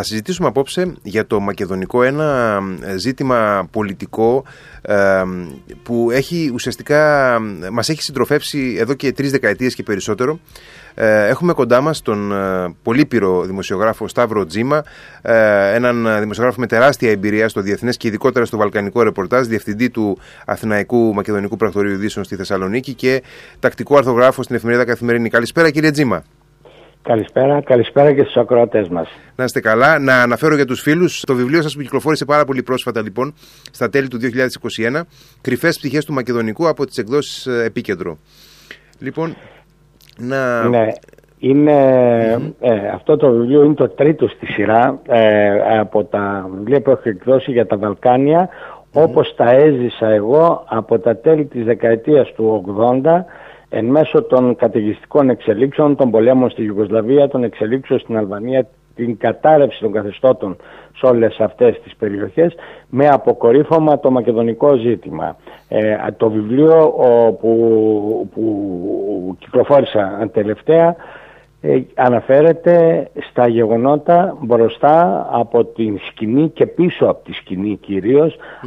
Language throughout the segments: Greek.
Θα συζητήσουμε απόψε για το μακεδονικό ένα ζήτημα πολιτικό που έχει ουσιαστικά μας έχει συντροφεύσει εδώ και τρεις δεκαετίες και περισσότερο. Ε, έχουμε κοντά μας τον ε, πολύπειρο δημοσιογράφο Σταύρο Τζίμα, ε, έναν δημοσιογράφο με τεράστια εμπειρία στο διεθνές και ειδικότερα στο βαλκανικό ρεπορτάζ, διευθυντή του Αθηναϊκού Μακεδονικού Πρακτορείου Ειδήσεων στη Θεσσαλονίκη και τακτικό αρθογράφο στην εφημερίδα Καθημερινή. Καλησπέρα κύριε Τζίμα. Καλησπέρα, καλησπέρα και στους ακροατές μας. Να είστε καλά. Να αναφέρω για τους φίλους το βιβλίο σας που κυκλοφόρησε πάρα πολύ πρόσφατα λοιπόν, στα τέλη του 2021, Κρυφές πτυχέ του Μακεδονικού από τις εκδόσεις ε, Επίκεντρο. Λοιπόν, να. Ναι. Είναι, ε, αυτό το βιβλίο είναι το τρίτο στη σειρά ε, από τα βιβλία που έχω εκδώσει για τα Βαλκάνια όπως τα έζησα εγώ από τα τέλη της δεκαετίας του 80 εν μέσω των καταιγιστικών εξελίξεων, των πολέμων στη Ιουγκοσλαβία, των εξελίξεων στην Αλβανία, την κατάρρευση των καθεστώτων σε όλες αυτές τις περιοχές με αποκορύφωμα το μακεδονικό ζήτημα. Ε, το βιβλίο που, που κυκλοφόρησα τελευταία ε, αναφέρεται στα γεγονότα μπροστά από την σκηνή και πίσω από τη σκηνή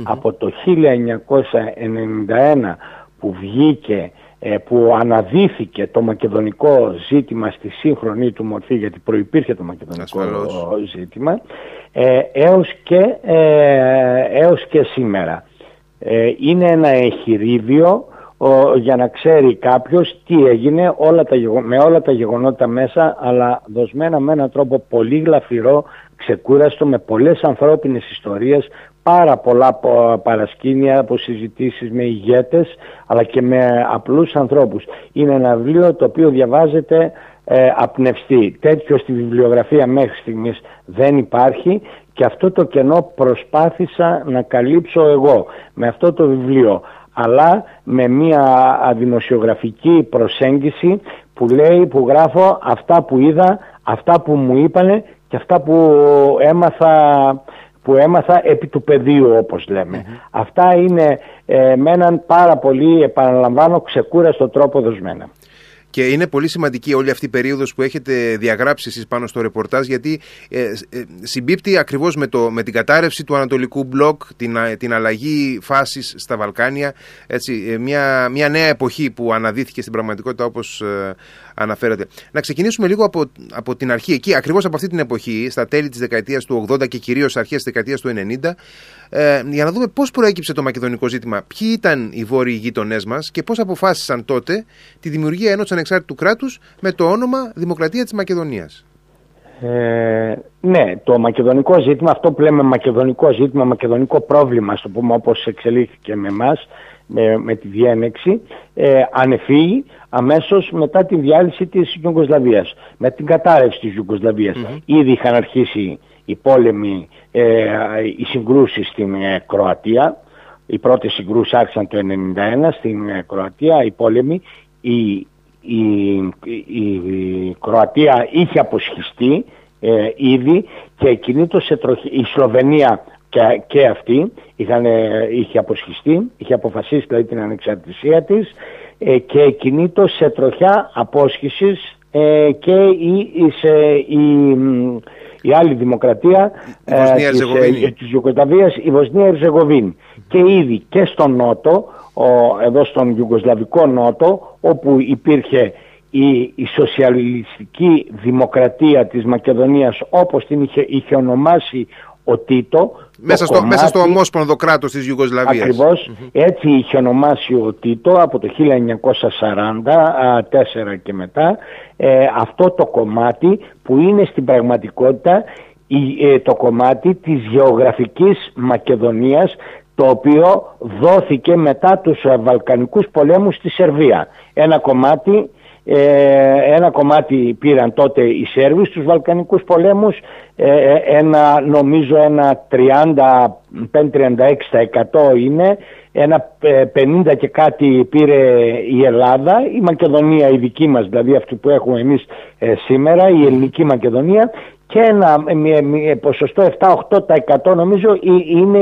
από το 1991 που βγήκε ε, που αναδύθηκε το μακεδονικό ζήτημα στη σύγχρονη του μορφή γιατί προϋπήρχε το μακεδονικό ζήτημα ε, έως, και, ε, έως και σήμερα. είναι ένα εχειρίδιο για να ξέρει κάποιος τι έγινε όλα τα, με όλα τα γεγονότα μέσα αλλά δοσμένα με έναν τρόπο πολύ γλαφυρό, ξεκούραστο με πολλές ανθρώπινες ιστορίες πάρα πολλά παρασκήνια από συζητήσεις με ηγέτες αλλά και με απλούς ανθρώπους. Είναι ένα βιβλίο το οποίο διαβάζεται ε, απνευστή. Τέτοιο στη βιβλιογραφία μέχρι στιγμής δεν υπάρχει και αυτό το κενό προσπάθησα να καλύψω εγώ με αυτό το βιβλίο αλλά με μια δημοσιογραφική προσέγγιση που λέει, που γράφω αυτά που είδα, αυτά που μου είπανε και αυτά που έμαθα που έμαθα επί του πεδίου όπως Αυτά είναι ε, με έναν πάρα πολύ επαναλαμβάνω ξεκούραστο τρόπο δοσμένα. Και είναι πολύ σημαντική όλη αυτή η περίοδος που έχετε διαγράψει εσείς πάνω στο ρεπορτάζ, γιατί ε, ε, συμπίπτει ακριβώς με, με την κατάρρευση του Ανατολικού Μπλοκ, την, την αλλαγή φάσης στα Βαλκάνια. Έτσι, ε, μια, μια νέα εποχή που αναδύθηκε στην πραγματικότητα όπως ε, αναφέρατε. Να ξεκινήσουμε λίγο από, από την αρχή, εκεί, ακριβώς από αυτή την εποχή, στα τέλη της δεκαετίας του 80 και κυρίως αρχές της δεκαετίας του 90, ε, για να δούμε πώς προέκυψε το μακεδονικό ζήτημα, ποιοι ήταν οι βόρειοι γείτονές μας και πώς αποφάσισαν τότε τη δημιουργία ενός ανεξάρτητου κράτους με το όνομα Δημοκρατία της Μακεδονίας. Ε, ναι, το μακεδονικό ζήτημα, αυτό που λέμε μακεδονικό ζήτημα, μακεδονικό πρόβλημα, στο πούμε όπως εξελίχθηκε με εμάς, με, με τη διένεξη, ε, ανεφύγει αμέσως μετά τη διάλυση της Ιουγκοσλαβίας, με την κατάρρευση της ιουγκοσλαβιας Ήδη είχαν αρχίσει οι πόλεμοι, ε, οι συγκρούσεις στην ε, Κροατία. Οι πρώτες συγκρούσεις άρχισαν το 1991 στην ε, Κροατία, οι πόλεμοι. Η, η, η, Κροατία είχε αποσχιστεί ε, ήδη και εκείνη το σε τροχή, η Σλοβενία και, και αυτή είχαν, είχε αποσχιστεί, είχε αποφασίσει δηλαδή την ανεξαρτησία της ε, και κινήτω σε τροχιά απόσχησης ε, και η, η, η άλλη δημοκρατία η Βοσνία ε, της, ε, της Ιουγκοσλαβίας, η Βοσνία Ερζεγοβίνη. Και ήδη και στον Νότο, ο, εδώ στον Ιουγκοσλαβικό Νότο, όπου υπήρχε η, η σοσιαλιστική δημοκρατία της Μακεδονίας όπως την είχε, είχε ονομάσει ο Τίτο. Μέσα, στο, κομμάτι, μέσα στο ομόσπονδο κράτος της Ιουγκοσλαβίας. Έτσι είχε ονομάσει ο Τίτο από το 1944 και μετά ε, αυτό το κομμάτι που είναι στην πραγματικότητα ε, το κομμάτι της γεωγραφικής Μακεδονίας το οποίο δόθηκε μετά τους Βαλκανικούς πολέμους στη Σερβία. Ένα κομμάτι ε, ένα κομμάτι πήραν τότε οι Σέρβοι στους Βαλκανικούς πολέμους, ε, ένα, νομίζω ένα 35-36% είναι, ένα 50 ε, και κάτι πήρε η Ελλάδα, η Μακεδονία η δική μας, δηλαδή αυτή που έχουμε εμείς σήμερα, η ελληνική Μακεδονία και ένα ποσοστό 7-8% νομίζω είναι,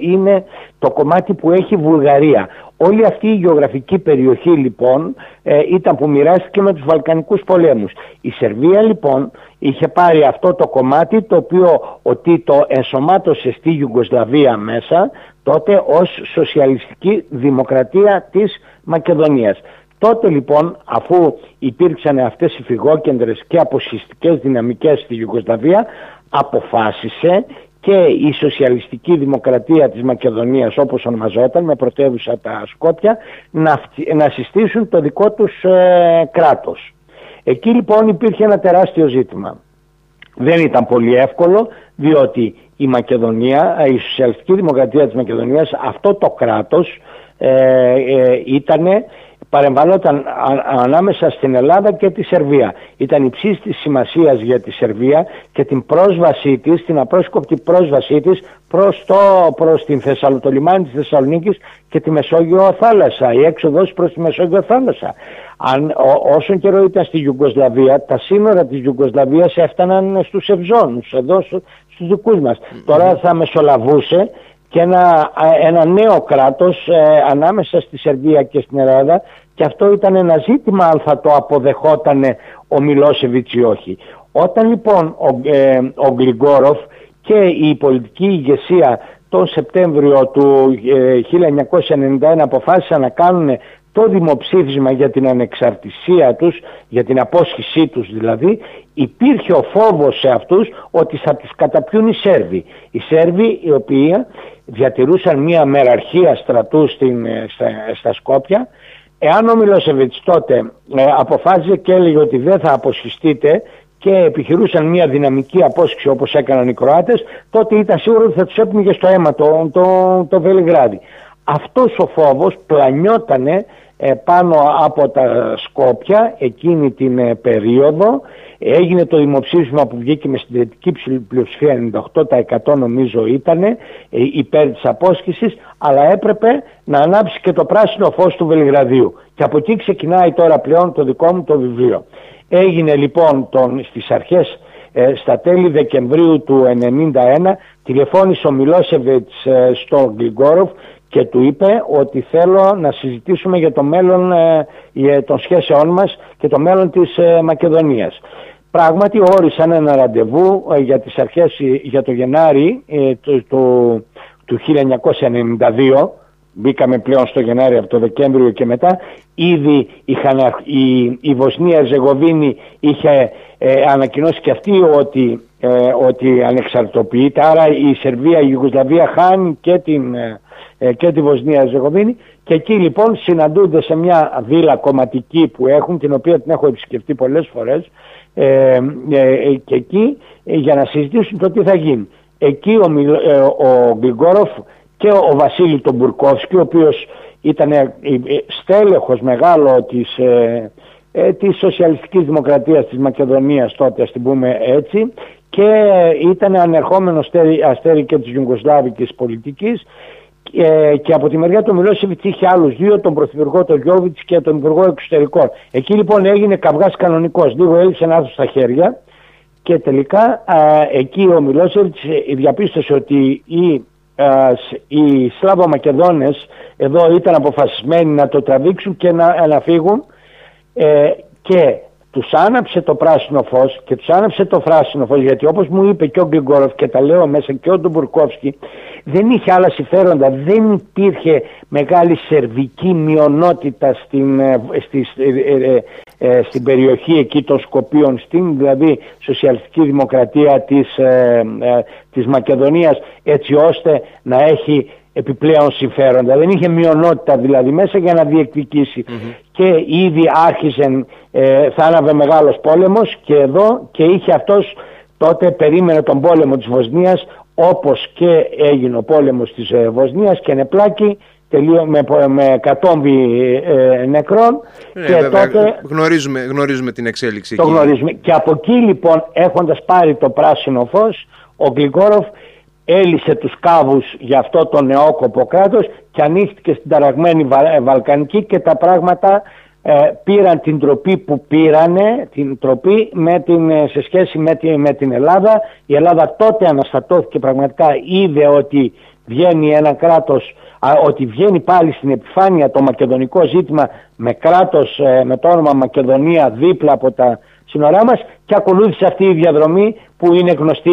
είναι το κομμάτι που έχει η Βουλγαρία. Όλη αυτή η γεωγραφική περιοχή λοιπόν ε, ήταν που μοιράστηκε με τους Βαλκανικούς πολέμους. Η Σερβία λοιπόν είχε πάρει αυτό το κομμάτι το οποίο ότι το ενσωμάτωσε στη Ιουγκοσλαβία μέσα τότε ως σοσιαλιστική δημοκρατία της Μακεδονίας. Τότε λοιπόν αφού υπήρξαν αυτές οι φυγόκεντρες και αποσυστικές δυναμικές στη Ιουγκοσλαβία αποφάσισε και η σοσιαλιστική δημοκρατία της Μακεδονίας όπως ονομαζόταν με πρωτεύουσα τα Σκόπια να, να συστήσουν το δικό τους ε, κράτος. Εκεί λοιπόν υπήρχε ένα τεράστιο ζήτημα. Δεν ήταν πολύ εύκολο διότι η Μακεδονία, η σοσιαλιστική δημοκρατία της Μακεδονίας αυτό το κράτος ε, ε, ήταν παρεμβαλόταν ανάμεσα στην Ελλάδα και τη Σερβία. Ήταν υψής της σημασίας για τη Σερβία και την πρόσβασή της, την απρόσκοπτη πρόσβασή της προς, το, προς την Θεσσαλο, το λιμάνι της Θεσσαλονίκης και τη Μεσόγειο θάλασσα, η έξοδος προς τη Μεσόγειο θάλασσα. Αν, όσο καιρό ήταν στη Ιουγκοσλαβία, τα σύνορα της Ιουγκοσλαβίας έφταναν στους Ευζώνους, εδώ στους δικούς μας. Τώρα θα μεσολαβούσε και ένα, ένα νέο κράτος ε, ανάμεσα στη Σερβία και στην Ελλάδα και αυτό ήταν ένα ζήτημα αν θα το αποδεχόταν ο Μιλόσεβιτς ή όχι. Όταν λοιπόν ο, ε, ο Γκλιγκόροφ και η πολιτική ηγεσία τον Σεπτέμβριο του 1991 ε, αποφάσισαν να κάνουν το δημοψήφισμα για την ανεξαρτησία τους, για την απόσχησή τους δηλαδή, υπήρχε ο φόβος σε αυτούς ότι θα τους καταπιούν οι Σέρβοι. Οι Σέρβοι οι οποίοι διατηρούσαν μια μεραρχία στρατού στην, ε, στα, Σκόπια, εάν ο Μιλόσεβιτς τότε ε, αποφάσιζε και έλεγε ότι δεν θα αποσχιστείτε και επιχειρούσαν μια δυναμική απόσχηση όπως έκαναν οι Κροάτες, τότε ήταν σίγουρο ότι θα τους έπνιγε στο αίμα το, το, το Βελιγράδι. Αυτός ο φόβος πλανιότανε ε, πάνω από τα Σκόπια εκείνη την ε, περίοδο έγινε το δημοψήφισμα που βγήκε με συντηρητική πλειοψηφία 98% νομίζω ήταν ε, υπέρ της απόσχησης αλλά έπρεπε να ανάψει και το πράσινο φως του Βελιγραδίου και από εκεί ξεκινάει τώρα πλέον το δικό μου το βιβλίο. Έγινε λοιπόν τον, στις αρχές στα τέλη Δεκεμβρίου του 1991 τηλεφώνησε ο Μιλόσεβιτς στον Γκλιγκόροφ και του είπε ότι θέλω να συζητήσουμε για το μέλλον ε, των σχέσεών μας και το μέλλον της ε, Μακεδονίας. Πράγματι όρισαν ένα ραντεβού ε, για τις αρχές για το Γενάρη του, του 1992 μπήκαμε πλέον στο Γενάρη από το Δεκέμβριο και μετά. Ήδη είχαν, η, η Βοσνία Ζεγοβίνη είχε ανακοινώσει και αυτή ότι, ότι ανεξαρτοποιείται. Άρα η Σερβία, η Ιουγκοσλαβία χάνει και την ε, και τη Βοσνία Ζεγοβίνη και εκεί λοιπόν συναντούνται σε μια βίλα κομματική που έχουν την οποία την έχω επισκεφτεί πολλές φορές ε, ε, ε και εκεί για να συζητήσουν το τι θα γίνει. Εκεί ο, ο Γκριγκόροφ και ο Βασίλη τον Μπουρκόφσκι ο οποίος ήταν στέλεχος μεγάλο της, ε, της σοσιαλιστικής δημοκρατίας της Μακεδονίας τότε ας την πούμε έτσι και ήταν ανερχόμενος αστέρι, αστέρι και της Ιουγκοσλάβικης πολιτικής ε, και από τη μεριά του Μιλόσεβιτς είχε άλλους δύο, τον Πρωθυπουργό τον Γιώβιτς και τον Υπουργό Εξωτερικών. Εκεί λοιπόν έγινε καυγάς κανονικός. Λίγο έλειψε να έρθει στα χέρια και τελικά εκεί ο Μιλόσεβιτς ε, διαπίστωσε ότι οι, α, οι Σλάβο Μακεδόνες εδώ ήταν αποφασισμένοι να το τραβήξουν και να, να φύγουν ε, και τους άναψε το πράσινο φως και τους άναψε το φράσινο φως γιατί όπως μου είπε και ο Γκριγκόροφ και τα λέω μέσα και ο Ντομπουρκόφσκι δεν είχε άλλα συμφέροντα, δεν υπήρχε μεγάλη σερβική μειονότητα στην, ε, ε, ε, στην περιοχή εκεί των Σκοπίων, στην δηλαδή σοσιαλιστική δημοκρατία της, της Μακεδονίας έτσι ώστε να έχει επιπλέον συμφέροντα. Δεν είχε μειονότητα δηλαδή μέσα για να διεκδικησει Και ήδη άρχισε, ε, θα άναβε μεγάλος πόλεμος και εδώ και είχε αυτός τότε περίμενε τον πόλεμο της Βοσνίας όπως και έγινε ο πόλεμος της ε, Βοσνίας και νεπλάκη τελείω, με, με κατόμβη ε, νεκρών ε, και τότε γνωρίζουμε, γνωρίζουμε την εξέλιξη το εκεί. Γνωρίζουμε. και από εκεί λοιπόν έχοντας πάρει το πράσινο φως ο Γκλικόροφ έλυσε τους κάβους για αυτό το νεόκοπο κράτος και ανοίχτηκε στην ταραγμένη Βαλκανική και τα πράγματα πήραν την τροπή που πήρανε, την τροπή με την, σε σχέση με, με την Ελλάδα. Η Ελλάδα τότε αναστατώθηκε πραγματικά, είδε ότι βγαίνει ένα κράτος ότι βγαίνει πάλι στην επιφάνεια το μακεδονικό ζήτημα με κράτος ε, με το όνομα Μακεδονία δίπλα από τα σύνορά μας και ακολούθησε αυτή η διαδρομή που είναι γνωστή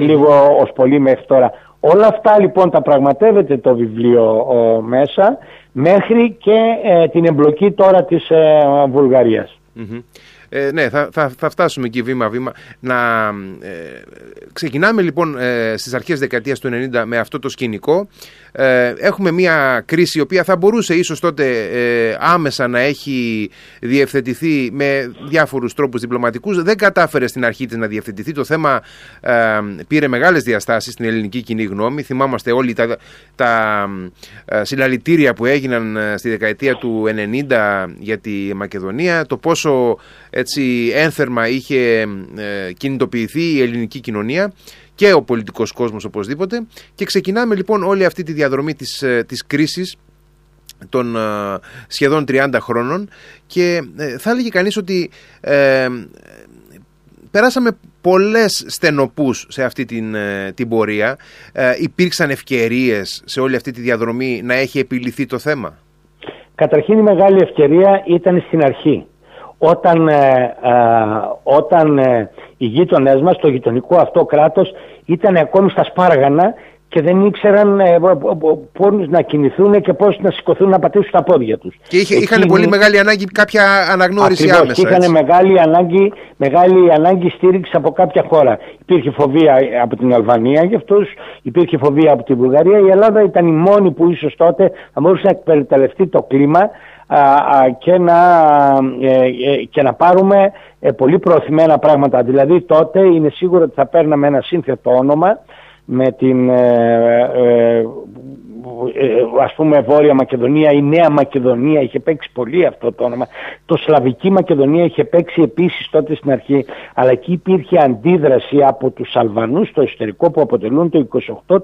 λίγο ως πολύ μέχρι τώρα. Όλα αυτά λοιπόν τα πραγματεύεται το βιβλίο μέσα μέχρι και ε, την εμπλοκή τώρα της ε, βουλγαριας ε, ναι, θα, θα, θα φτάσουμε εκεί βήμα-βήμα. Να ε, ξεκινάμε λοιπόν ε, στις αρχές δεκαετίας του 90 με αυτό το σκηνικό. Ε, έχουμε μια κρίση η οποία θα μπορούσε ίσως τότε ε, άμεσα να έχει διευθετηθεί με διάφορους τρόπους διπλωματικούς. Δεν κατάφερε στην αρχή της να διευθετηθεί. Το θέμα ε, πήρε μεγάλες διαστάσεις στην ελληνική κοινή γνώμη. Θυμάμαστε όλοι τα, τα συλλαλητήρια που έγιναν στη δεκαετία του 90 για τη Μακεδονία. Το πόσο έτσι ένθερμα είχε κινητοποιηθεί η ελληνική κοινωνία και ο πολιτικός κόσμος οπωσδήποτε και ξεκινάμε λοιπόν όλη αυτή τη διαδρομή της, ε, της κρίσης των ε, σχεδόν 30 χρόνων και ε, θα έλεγε κανείς ότι περάσαμε πολλές στενοπούς σε αυτή την, την πορεία. υπήρξαν ευκαιρίες σε όλη αυτή τη διαδρομή να έχει επιληθεί το θέμα; Καταρχήν η μεγάλη ευκαιρία ήταν στην αρχή. Όταν, όταν οι γείτονές μας, το γειτονικό αυτό κράτος, ήταν ακόμη στα σπάργανα και δεν ήξεραν ε, πώς να κινηθούν και πώς να σηκωθούν να πατήσουν τα πόδια τους. Και είχε, είχαν πολύ μεγάλη ανάγκη κάποια αναγνώριση Ακριβώς, άμεσα. Είχαν μεγάλη ανάγκη, μεγάλη ανάγκη στήριξης από κάποια χώρα. Υπήρχε φοβία από την Αλβανία για αυτούς, υπήρχε φοβία από τη Βουλγαρία. Η Ελλάδα ήταν η μόνη που ίσως τότε θα μπορούσε να εκμεταλλευτεί το κλίμα και να, ε, ε, και να πάρουμε ε, πολύ προωθημένα πράγματα. Δηλαδή τότε είναι σίγουρο ότι θα παίρναμε ένα σύνθετο όνομα με την ας πούμε Βόρεια Μακεδονία, η Νέα Μακεδονία είχε παίξει πολύ αυτό το όνομα. Το Σλαβική Μακεδονία είχε παίξει επίσης τότε στην αρχή, αλλά εκεί υπήρχε αντίδραση από τους Αλβανούς στο εσωτερικό που αποτελούν το 28%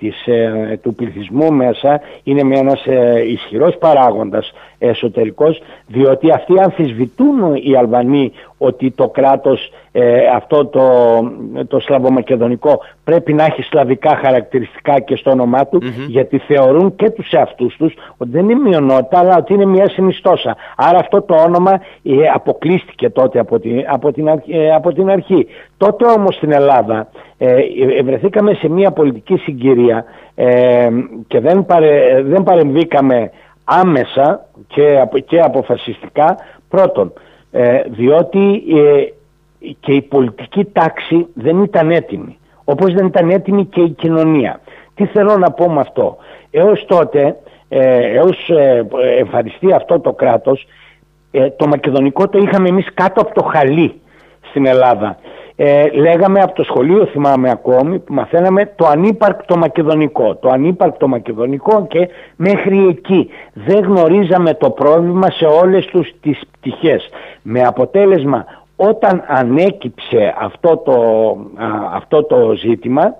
της, ε, του πληθυσμού μέσα είναι με ένας ε, ισχυρός παράγοντας εσωτερικός διότι αυτοί αμφισβητούν οι Αλβανοί ότι το κράτος ε, αυτό το, το σλαβομακεδονικό πρέπει να έχει σλαβικά χαρακτηριστικά και στο όνομά του γιατί θεωρούν και τους εαυτούς τους ότι δεν είναι μειονότητα αλλά ότι είναι μια συνιστόσα. Άρα αυτό το όνομα ε, αποκλείστηκε τότε από την, από την, ε, από την αρχή. Τότε όμως στην Ελλάδα βρεθήκαμε σε μια πολιτική συγκυρία και δεν, παρε, δεν παρεμβήκαμε άμεσα και, και αποφασιστικά πρώτον ε, διότι ε, και η πολιτική τάξη δεν ήταν έτοιμη όπως δεν ήταν έτοιμη και η κοινωνία. Τι θέλω να πω με αυτό; Έως τότε, ε, έως ε, εμφανιστεί αυτό το κράτος το μακεδονικό το είχαμε εμείς κάτω από το χαλί στην Ελλάδα ε, λέγαμε από το σχολείο θυμάμαι ακόμη που μαθαίναμε το ανύπαρκτο μακεδονικό. Το ανύπαρκτο μακεδονικό και μέχρι εκεί. Δεν γνωρίζαμε το πρόβλημα σε όλες τους τις πτυχές. Με αποτέλεσμα όταν ανέκυψε αυτό το, αυτό το ζήτημα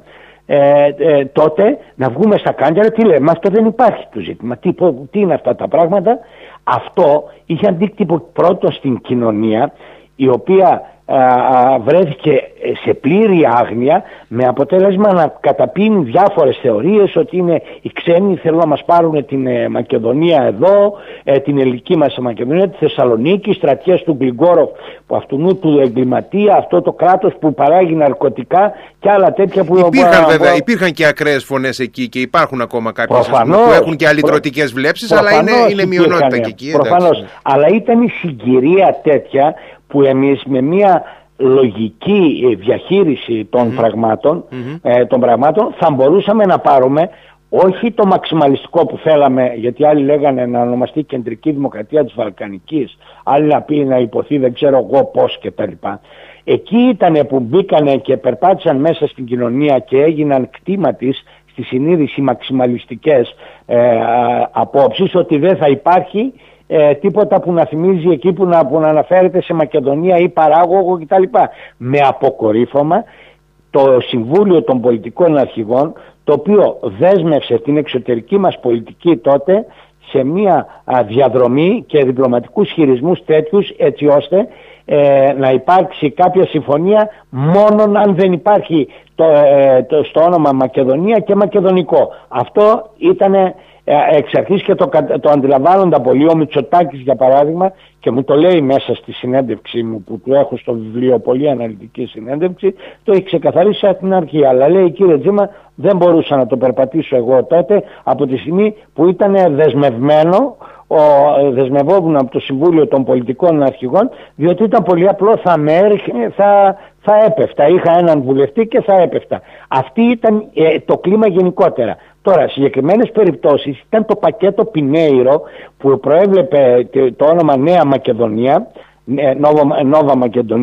ε, ε, τότε να βγούμε στα κάγκελα τι λέμε αυτό δεν υπάρχει το ζήτημα. Τι, τι είναι αυτά τα πράγματα αυτό είχε αντίκτυπο πρώτο στην κοινωνία η οποία βρέθηκε σε πλήρη άγνοια με αποτέλεσμα να καταπίνουν διάφορες θεωρίες ότι είναι οι ξένοι θέλουν να μας πάρουν την ε, Μακεδονία εδώ, ε, την ελληνική μας Μακεδονία, τη Θεσσαλονίκη, στρατιές του Γκλιγκόροφ που αυτού του εγκληματία, αυτό το κράτος που παράγει ναρκωτικά και άλλα τέτοια που... Υπήρχαν βέβαια, υπήρχαν και ακραίες φωνές εκεί και υπάρχουν ακόμα κάποιες προφανώς, που έχουν και αλλητρωτικές βλέψεις αλλά είναι, είναι μειονότητα και εκεί. Προφανώς, αλλά ήταν η συγκυρία τέτοια που εμείς με μια λογική ε, διαχείριση των, πραγμάτων, ε, των πραγμάτων θα μπορούσαμε να πάρουμε όχι το μαξιμαλιστικό που θέλαμε, γιατί άλλοι λέγανε να ονομαστεί κεντρική δημοκρατία της Βαλκανικής, άλλοι να πει να υποθεί δεν ξέρω εγώ πώς κτλ. Εκεί ήταν που μπήκανε και περπάτησαν μέσα στην κοινωνία και έγιναν κτήμα της στη συνείδηση μαξιμαλιστικές ε, απόψεις ότι δεν θα υπάρχει ε, τίποτα που να θυμίζει εκεί που να, που να αναφέρεται σε Μακεδονία ή παράγωγο κτλ. Με αποκορύφωμα το Συμβούλιο των Πολιτικών Αρχηγών το οποίο δέσμευσε την εξωτερική μας πολιτική τότε σε μια διαδρομή και διπλωματικούς χειρισμούς τέτοιους έτσι ώστε ε, να υπάρξει κάποια συμφωνία μόνο αν δεν υπάρχει το, ε, το, στο όνομα Μακεδονία και Μακεδονικό. Αυτό ήταν ε, εξ αρχής και το, το αντιλαμβάνοντα πολύ ο Μητσοτάκης για παράδειγμα και μου το λέει μέσα στη συνέντευξή μου που του έχω στο βιβλίο πολύ αναλυτική συνέντευξη το έχει ξεκαθαρίσει από την αρχή αλλά λέει κύριε Τζίμα δεν μπορούσα να το περπατήσω εγώ τότε από τη στιγμή που ήταν δεσμευμένο ο, δεσμευόμουν από το Συμβούλιο των Πολιτικών Αρχηγών διότι ήταν πολύ απλό θα με θα, θα έπεφτα. Είχα έναν βουλευτή και θα έπεφτα. Αυτή ήταν ε, το κλίμα γενικότερα. Τώρα, συγκεκριμένες περιπτώσεις ήταν το πακέτο Πινέιρο που προέβλεπε το όνομα Νέα Μακεδονία Νόβα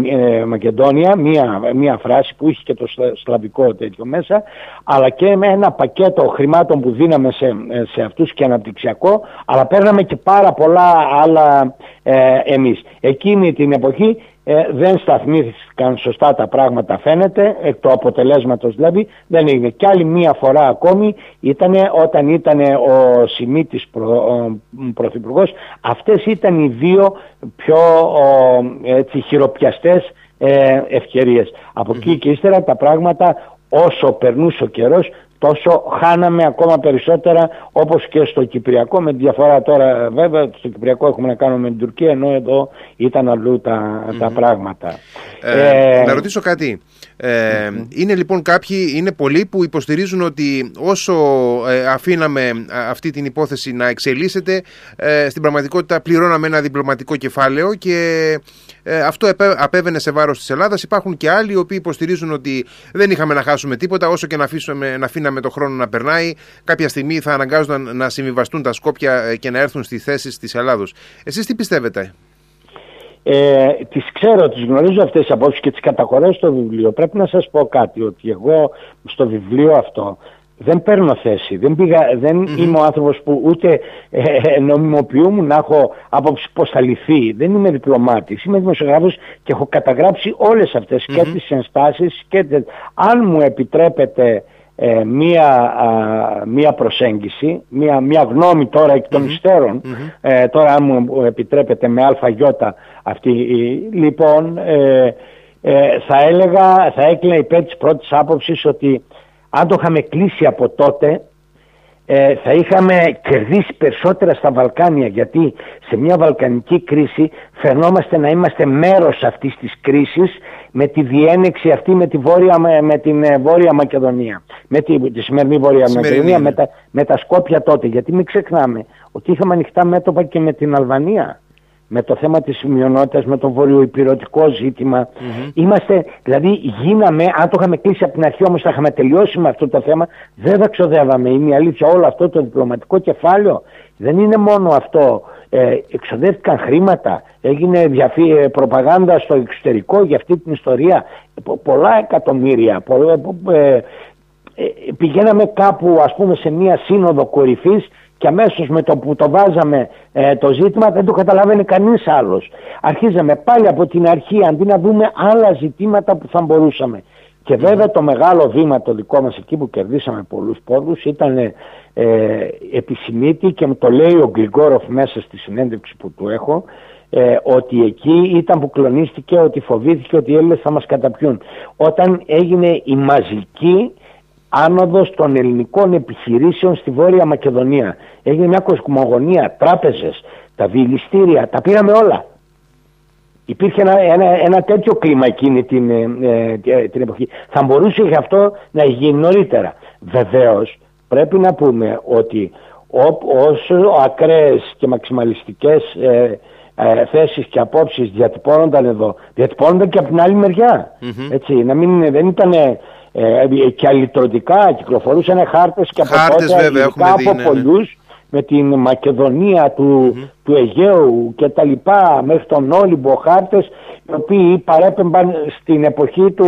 ε, Μακεδόνια, μία, μία φράση που είχε και το σλαβικό τέτοιο μέσα, αλλά και με ένα πακέτο χρημάτων που δίναμε σε, σε αυτούς και αναπτυξιακό, αλλά παίρναμε και πάρα πολλά άλλα ε, εμείς. Εκείνη την εποχή ε, δεν σταθμίστηκαν σωστά τα πράγματα φαίνεται, εκ του αποτελέσματος δηλαδή δεν έγινε. Κι άλλη μία φορά ακόμη ήταν όταν ήταν ο Σιμίτης προ, Πρωθυπουργός, αυτές ήταν οι δύο πιο ο, έτσι, χειροπιαστές ε, ευκαιρίες. Από εκεί και ύστερα τα πράγματα όσο περνούσε ο καιρός τόσο χάναμε ακόμα περισσότερα όπως και στο Κυπριακό με διαφορά τώρα βέβαια στο Κυπριακό έχουμε να κάνουμε με την Τουρκία ενώ εδώ ήταν αλλού τα, τα πράγματα. Ε, ε, να ρωτήσω κάτι. Ε, Είναι λοιπόν κάποιοι, είναι πολλοί που υποστηρίζουν ότι όσο ε, αφήναμε αυτή την υπόθεση να εξελίσσεται ε, στην πραγματικότητα πληρώναμε ένα διπλωματικό κεφάλαιο και ε, αυτό απέβαινε σε βάρος της Ελλάδας. Υπάρχουν και άλλοι οι οποίοι υποστηρίζουν ότι δεν είχαμε να χάσουμε τίποτα όσο και να, αφήσουμε, να αφήναμε το χρόνο να περνάει. Κάποια στιγμή θα αναγκάζονταν να συμβιβαστούν τα Σκόπια και να έρθουν στις θέσεις της Ελλάδος. Εσείς τι πιστεύετε; Ε, τις ξέρω, τις γνωρίζω αυτές τις απόψεις και τις καταχωρώ στο βιβλίο. Πρέπει να σας πω κάτι, ότι εγώ στο βιβλίο αυτό δεν παίρνω θέση. Δεν, πήγα, δεν είμαι ο άνθρωπος που ούτε ε, νομιμοποιούμουν να έχω άποψη πώς θα λυθεί. Δεν είμαι διπλωμάτης. Είμαι δημοσιογράφος και έχω καταγράψει όλες και τις ενστάσεις και αν μου επιτρέπετε ε, μία, μία προσέγγιση, μία, μία γνώμη τώρα εκ των υστέρων, ε, τώρα αν μου επιτρέπετε με αλφαγιώτα αυτή, λοιπόν ε, ε, θα έλεγα, θα έκλεινα υπέρ της πρώτης άποψης ότι αν το είχαμε κλείσει από τότε ε, θα είχαμε κερδίσει περισσότερα στα Βαλκάνια γιατί σε μια βαλκανική κρίση φαινόμαστε να είμαστε μέρος αυτής της κρίσης με τη διένεξη αυτή με, τη βόρεια, με την ε, Βόρεια Μακεδονία. Με τη, τη σημερινή Βόρεια Μακεδονία με τα, με τα Σκόπια τότε. Γιατί μην ξεχνάμε ότι είχαμε ανοιχτά μέτωπα και με την Αλβανία με το θέμα της μειονότητας, με το βορειοϊπηρωτικό ζήτημα. Είμαστε, δηλαδή γίναμε, αν το είχαμε κλείσει από την αρχή όμως θα είχαμε τελειώσει με αυτό το θέμα, δεν θα ξοδεύαμε. Είναι η αλήθεια όλο αυτό το διπλωματικό κεφάλαιο. Δεν είναι μόνο αυτό. Ε, εξοδεύτηκαν χρήματα, έγινε διαφύ, ε, προπαγάνδα στο εξωτερικό για αυτή την ιστορία. πολλά εκατομμύρια. ε, ε, πηγαίναμε κάπου ας πούμε σε μια σύνοδο κορυφής και αμέσως με το που το βάζαμε ε, το ζήτημα δεν το καταλάβαινε κανείς άλλος. Αρχίζαμε πάλι από την αρχή αντί να δούμε άλλα ζητήματα που θα μπορούσαμε. Και βέβαια το μεγάλο βήμα το δικό μας εκεί που κερδίσαμε πολλούς πόρους ήταν ε, επισημήτη και μου το λέει ο Γκλιγκόροφ μέσα στη συνέντευξη που του έχω ε, ότι εκεί ήταν που κλονίστηκε, ότι φοβήθηκε ότι οι Έλληνες θα μας καταπιούν. Όταν έγινε η μαζική άνοδος των ελληνικών επιχειρήσεων στη Βόρεια Μακεδονία. Έγινε μια κοσμογονία, τράπεζες, τα βιλιστήρια, τα πήραμε όλα. Υπήρχε ένα, ένα, ένα τέτοιο κλίμα εκείνη την, ε, ε, την εποχή. Θα μπορούσε γι' αυτό να γίνει νωρίτερα. Βεβαίως πρέπει να πούμε ότι όσο ακραίες και μαξιμαλιστικές ε, ε, θέσεις και απόψεις διατυπώνονταν εδώ, διατυπώνονταν και από την άλλη Έτσι, να μην, δεν ήταν ε, και αλυτρωτικά κυκλοφορούσαν χάρτες και από χάρτες, τότε βέβαια, από ναι, ναι. πολλούς με την Μακεδονία του, mm-hmm. του Αιγαίου και τα λοιπά μέχρι τον Όλυμπο χάρτες οι οποίοι παρέπεμπαν στην εποχή του,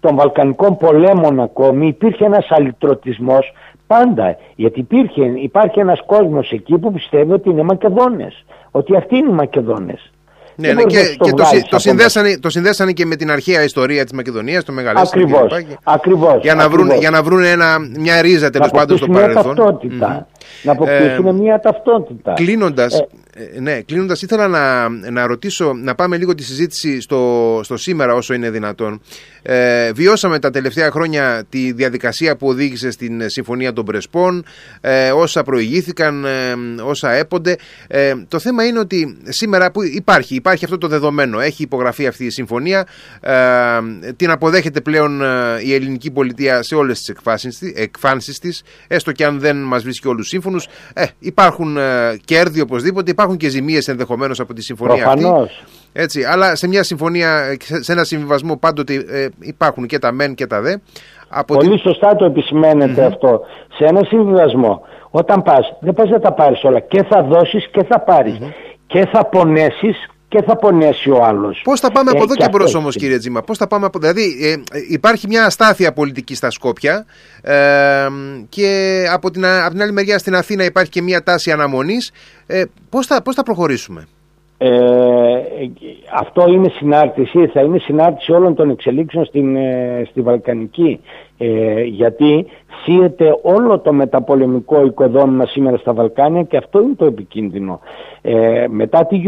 των Βαλκανικών πολέμων ακόμη υπήρχε ένας αλυτρωτισμός πάντα γιατί υπήρχε, υπάρχει ένας κόσμος εκεί που πιστεύει ότι είναι Μακεδόνες ότι αυτοί είναι οι Μακεδόνες ναι, ναι, και, το, και το, το, συνδέσανε, το συνδέσανε και με την αρχαία ιστορία της Μακεδονίας, το Μεγαλέσιο. Ακριβώς, ακριβώς. Για να, Βρουν, για να βρουν ένα, μια ρίζα τέλος πάντων στο παρελθόν. Ταυτότητα. Να αποκτήσουν ε, μια ταυτότητα. Κλείνοντας, ε, ναι, κλείνοντας, ήθελα να, να ρωτήσω, να πάμε λίγο τη συζήτηση στο, στο σήμερα όσο είναι δυνατόν. Ε, βιώσαμε τα τελευταία χρόνια τη διαδικασία που οδήγησε στην Συμφωνία των Πρεσπών, ε, όσα προηγήθηκαν, ε, όσα έπονται. Ε, το θέμα είναι ότι σήμερα που υπάρχει, υπάρχει αυτό το δεδομένο, έχει υπογραφεί αυτή η συμφωνία, ε, την αποδέχεται πλέον η ελληνική πολιτεία σε όλες τις εκφάνσεις της, έστω και αν δεν μας βρίσκει όλους σύμφωνους. Ε, υπάρχουν κέρδη οπωσδήποτε, υπάρχουν και ζημίες ενδεχομένως από τη συμφωνία Προφανώς. αυτή. Έτσι, αλλά σε μια συμφωνία, σε ένα συμβιβασμό πάντοτε ε, υπάρχουν και τα μεν και τα δε. Από Πολύ την... σωστά το επισημαίνεται αυτό. Σε ένα συμβιβασμό, όταν πας, δεν πας να τα πάρεις όλα. Και θα δώσεις και θα παρεις Και θα πονέσεις και θα πονέσει ο άλλος. Πώς θα πάμε από ε, εδώ και, και μπρος όμως, κύριε Τζίμα, πώς θα πάμε από. Δηλαδή, ε, υπάρχει μια αστάθεια πολιτική στα Σκόπια ε, και από την, από την άλλη μεριά στην Αθήνα υπάρχει και μια τάση αναμονής. Ε, πώς θα, πώς θα προχωρήσουμε; Ε, αυτό είναι συνάρτηση, θα είναι συνάρτηση όλων των εξελίξεων στην, ε, στη Βαλκανική ε, γιατί σύεται όλο το μεταπολεμικό οικοδόμημα σήμερα στα Βαλκάνια και αυτό είναι το επικίνδυνο. Ε, μετά τη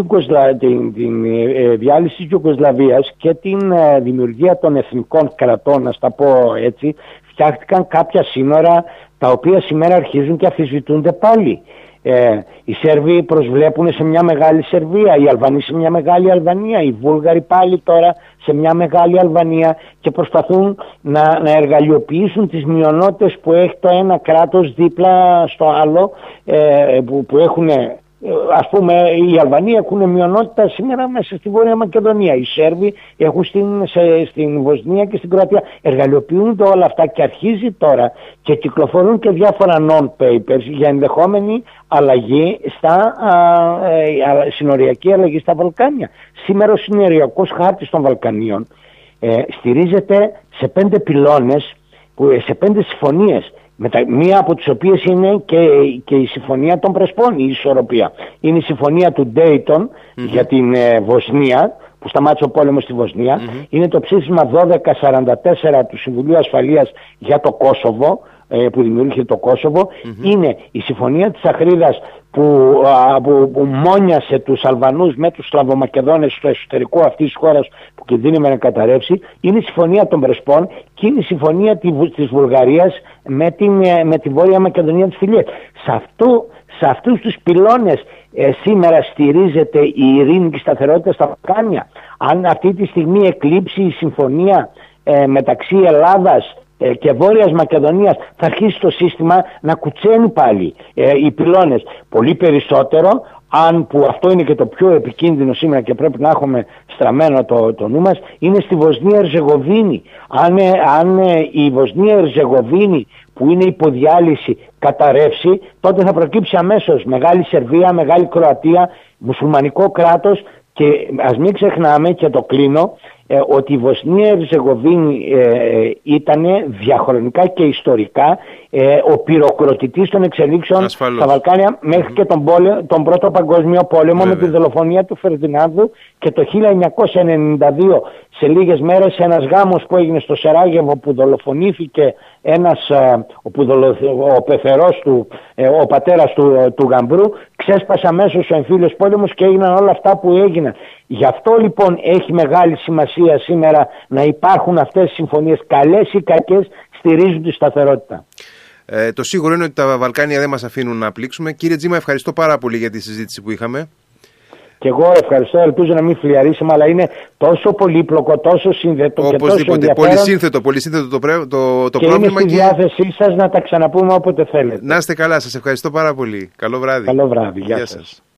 την, την ε, διάλυση της Ιουγκοσλαβίας και την δημιουργία των εθνικών κρατών, να τα πω έτσι, φτιάχτηκαν κάποια σύνορα τα οποία σήμερα αρχίζουν και αφισβητούνται πάλι. Ε, οι Σέρβοι προσβλέπουν σε μια μεγάλη Σερβία, οι Αλβανοί σε μια μεγάλη Αλβανία, οι Βούλγαροι πάλι τώρα σε μια μεγάλη Αλβανία και προσπαθούν να, να εργαλειοποιήσουν τις μειονότητες που έχει το ένα κράτος δίπλα στο άλλο ε, που, που έχουν ας πούμε οι Αλβανοί έχουν μειονότητα σήμερα μέσα στη Βόρεια Μακεδονία. Οι Σέρβοι έχουν στην, σε, στην Βοσνία και στην Κροατία. Εργαλειοποιούνται όλα αυτά και αρχίζει τώρα και κυκλοφορούν και διάφορα non-papers για ενδεχόμενη αλλαγή στα α, ε, συνοριακή αλλαγή στα Βαλκάνια. Σήμερα ο συνοριακός χάρτης των Βαλκανίων ε, στηρίζεται σε πέντε πυλώνες, σε πέντε συμφωνίες Μετα, μία από τις οποίες είναι και, και η συμφωνία των Πρεσπών, η ισορροπία. Είναι η συμφωνία του Dayton για την ε, Βοσνία, που σταμάτησε ο πόλεμος στη βοσνια Είναι το ψήφισμα 1244 του Συμβουλίου Ασφαλείας για το Κόσοβο, ε, που δημιούργησε το κοσοβο είναι η συμφωνία της Αχρίδας που, που, που μόνιασε τους Αλβανούς με τους Σλαβομακεδόνες στο εσωτερικό αυτής της χώρας που κινδύνευε να καταρρεύσει είναι η συμφωνία των Πρεσπών και είναι η συμφωνία της Βουλγαρίας με, την, ε, με τη Βόρεια Μακεδονία της Φιλίας. Σε, αυτό, σε αυτούς τους πυλώνες ε, σήμερα στηρίζεται η ειρήνη και η σταθερότητα στα Βαλκάνια. Αν αυτή τη στιγμή εκλείψει η συμφωνία ε, μεταξύ Ελλάδας ε, και Βόρειας Μακεδονίας θα αρχίσει το σύστημα να κουτσένει πάλι ε, οι πυλώνες. Πολύ περισσότερο αν που αυτό είναι και το πιο επικίνδυνο σήμερα και πρέπει να έχουμε στραμμένο το, το νου μας είναι στη Βοσνία Ερζεγοβίνη. Αν, ε, αν η Βοσνία Ερζεγοβίνη που είναι υποδιάλυση καταρρεύσει τότε θα προκύψει αμέσως μεγάλη Σερβία, μεγάλη Κροατία μουσουλμανικό κράτος και ας μην ξεχνάμε και το κλείνω ε, ότι η Βοσνία Ερζεγοβίνη ε, ε, ήταν διαχρονικά και ιστορικά ε, ο πυροκροτητής των εξελίξεων στα Βαλκάνια και τον, τον Πρώτο Παγκόσμιο Πόλεμο με τη δολοφονία του Φερδινάνδου και το 1992 σε λίγες μέρες ένας γάμος που έγινε στο Σεράγεβο που δολοφονήθηκε ένας, ε, που ο πεθερός του, ε, ο πατέρας του, του Γαμπρού ξέσπασε αμέσως ο εμφύλιος πόλεμος και έγιναν όλα αυτά που έγιναν. Γι' αυτό λοιπόν έχει μεγάλη σημασία σήμερα να υπάρχουν αυτές οι συμφωνίες καλές ή κακές στηρίζουν τη σταθερότητα. Ε, το σίγουρο είναι ότι τα Βαλκάνια δεν μας αφήνουν να πλήξουμε. Κύριε Τζίμα, ευχαριστώ πάρα πολύ για τη συζήτηση που είχαμε. Και εγώ ευχαριστώ, ελπίζω να μην φλιαρίσουμε, αλλά είναι τόσο πολύπλοκο, τόσο σύνθετο και τόσο ενδιαφέρον. Πολύ σύνθετο, πολύ σύνθετο το, το, το και πρόβλημα. Είμαι στη διάθεσή σας να τα ξαναπούμε όποτε θέλετε. Να είστε καλά, σας ευχαριστώ πάρα πολύ. Καλό βράδυ. Καλό βράδυ, γεια, γεια σας.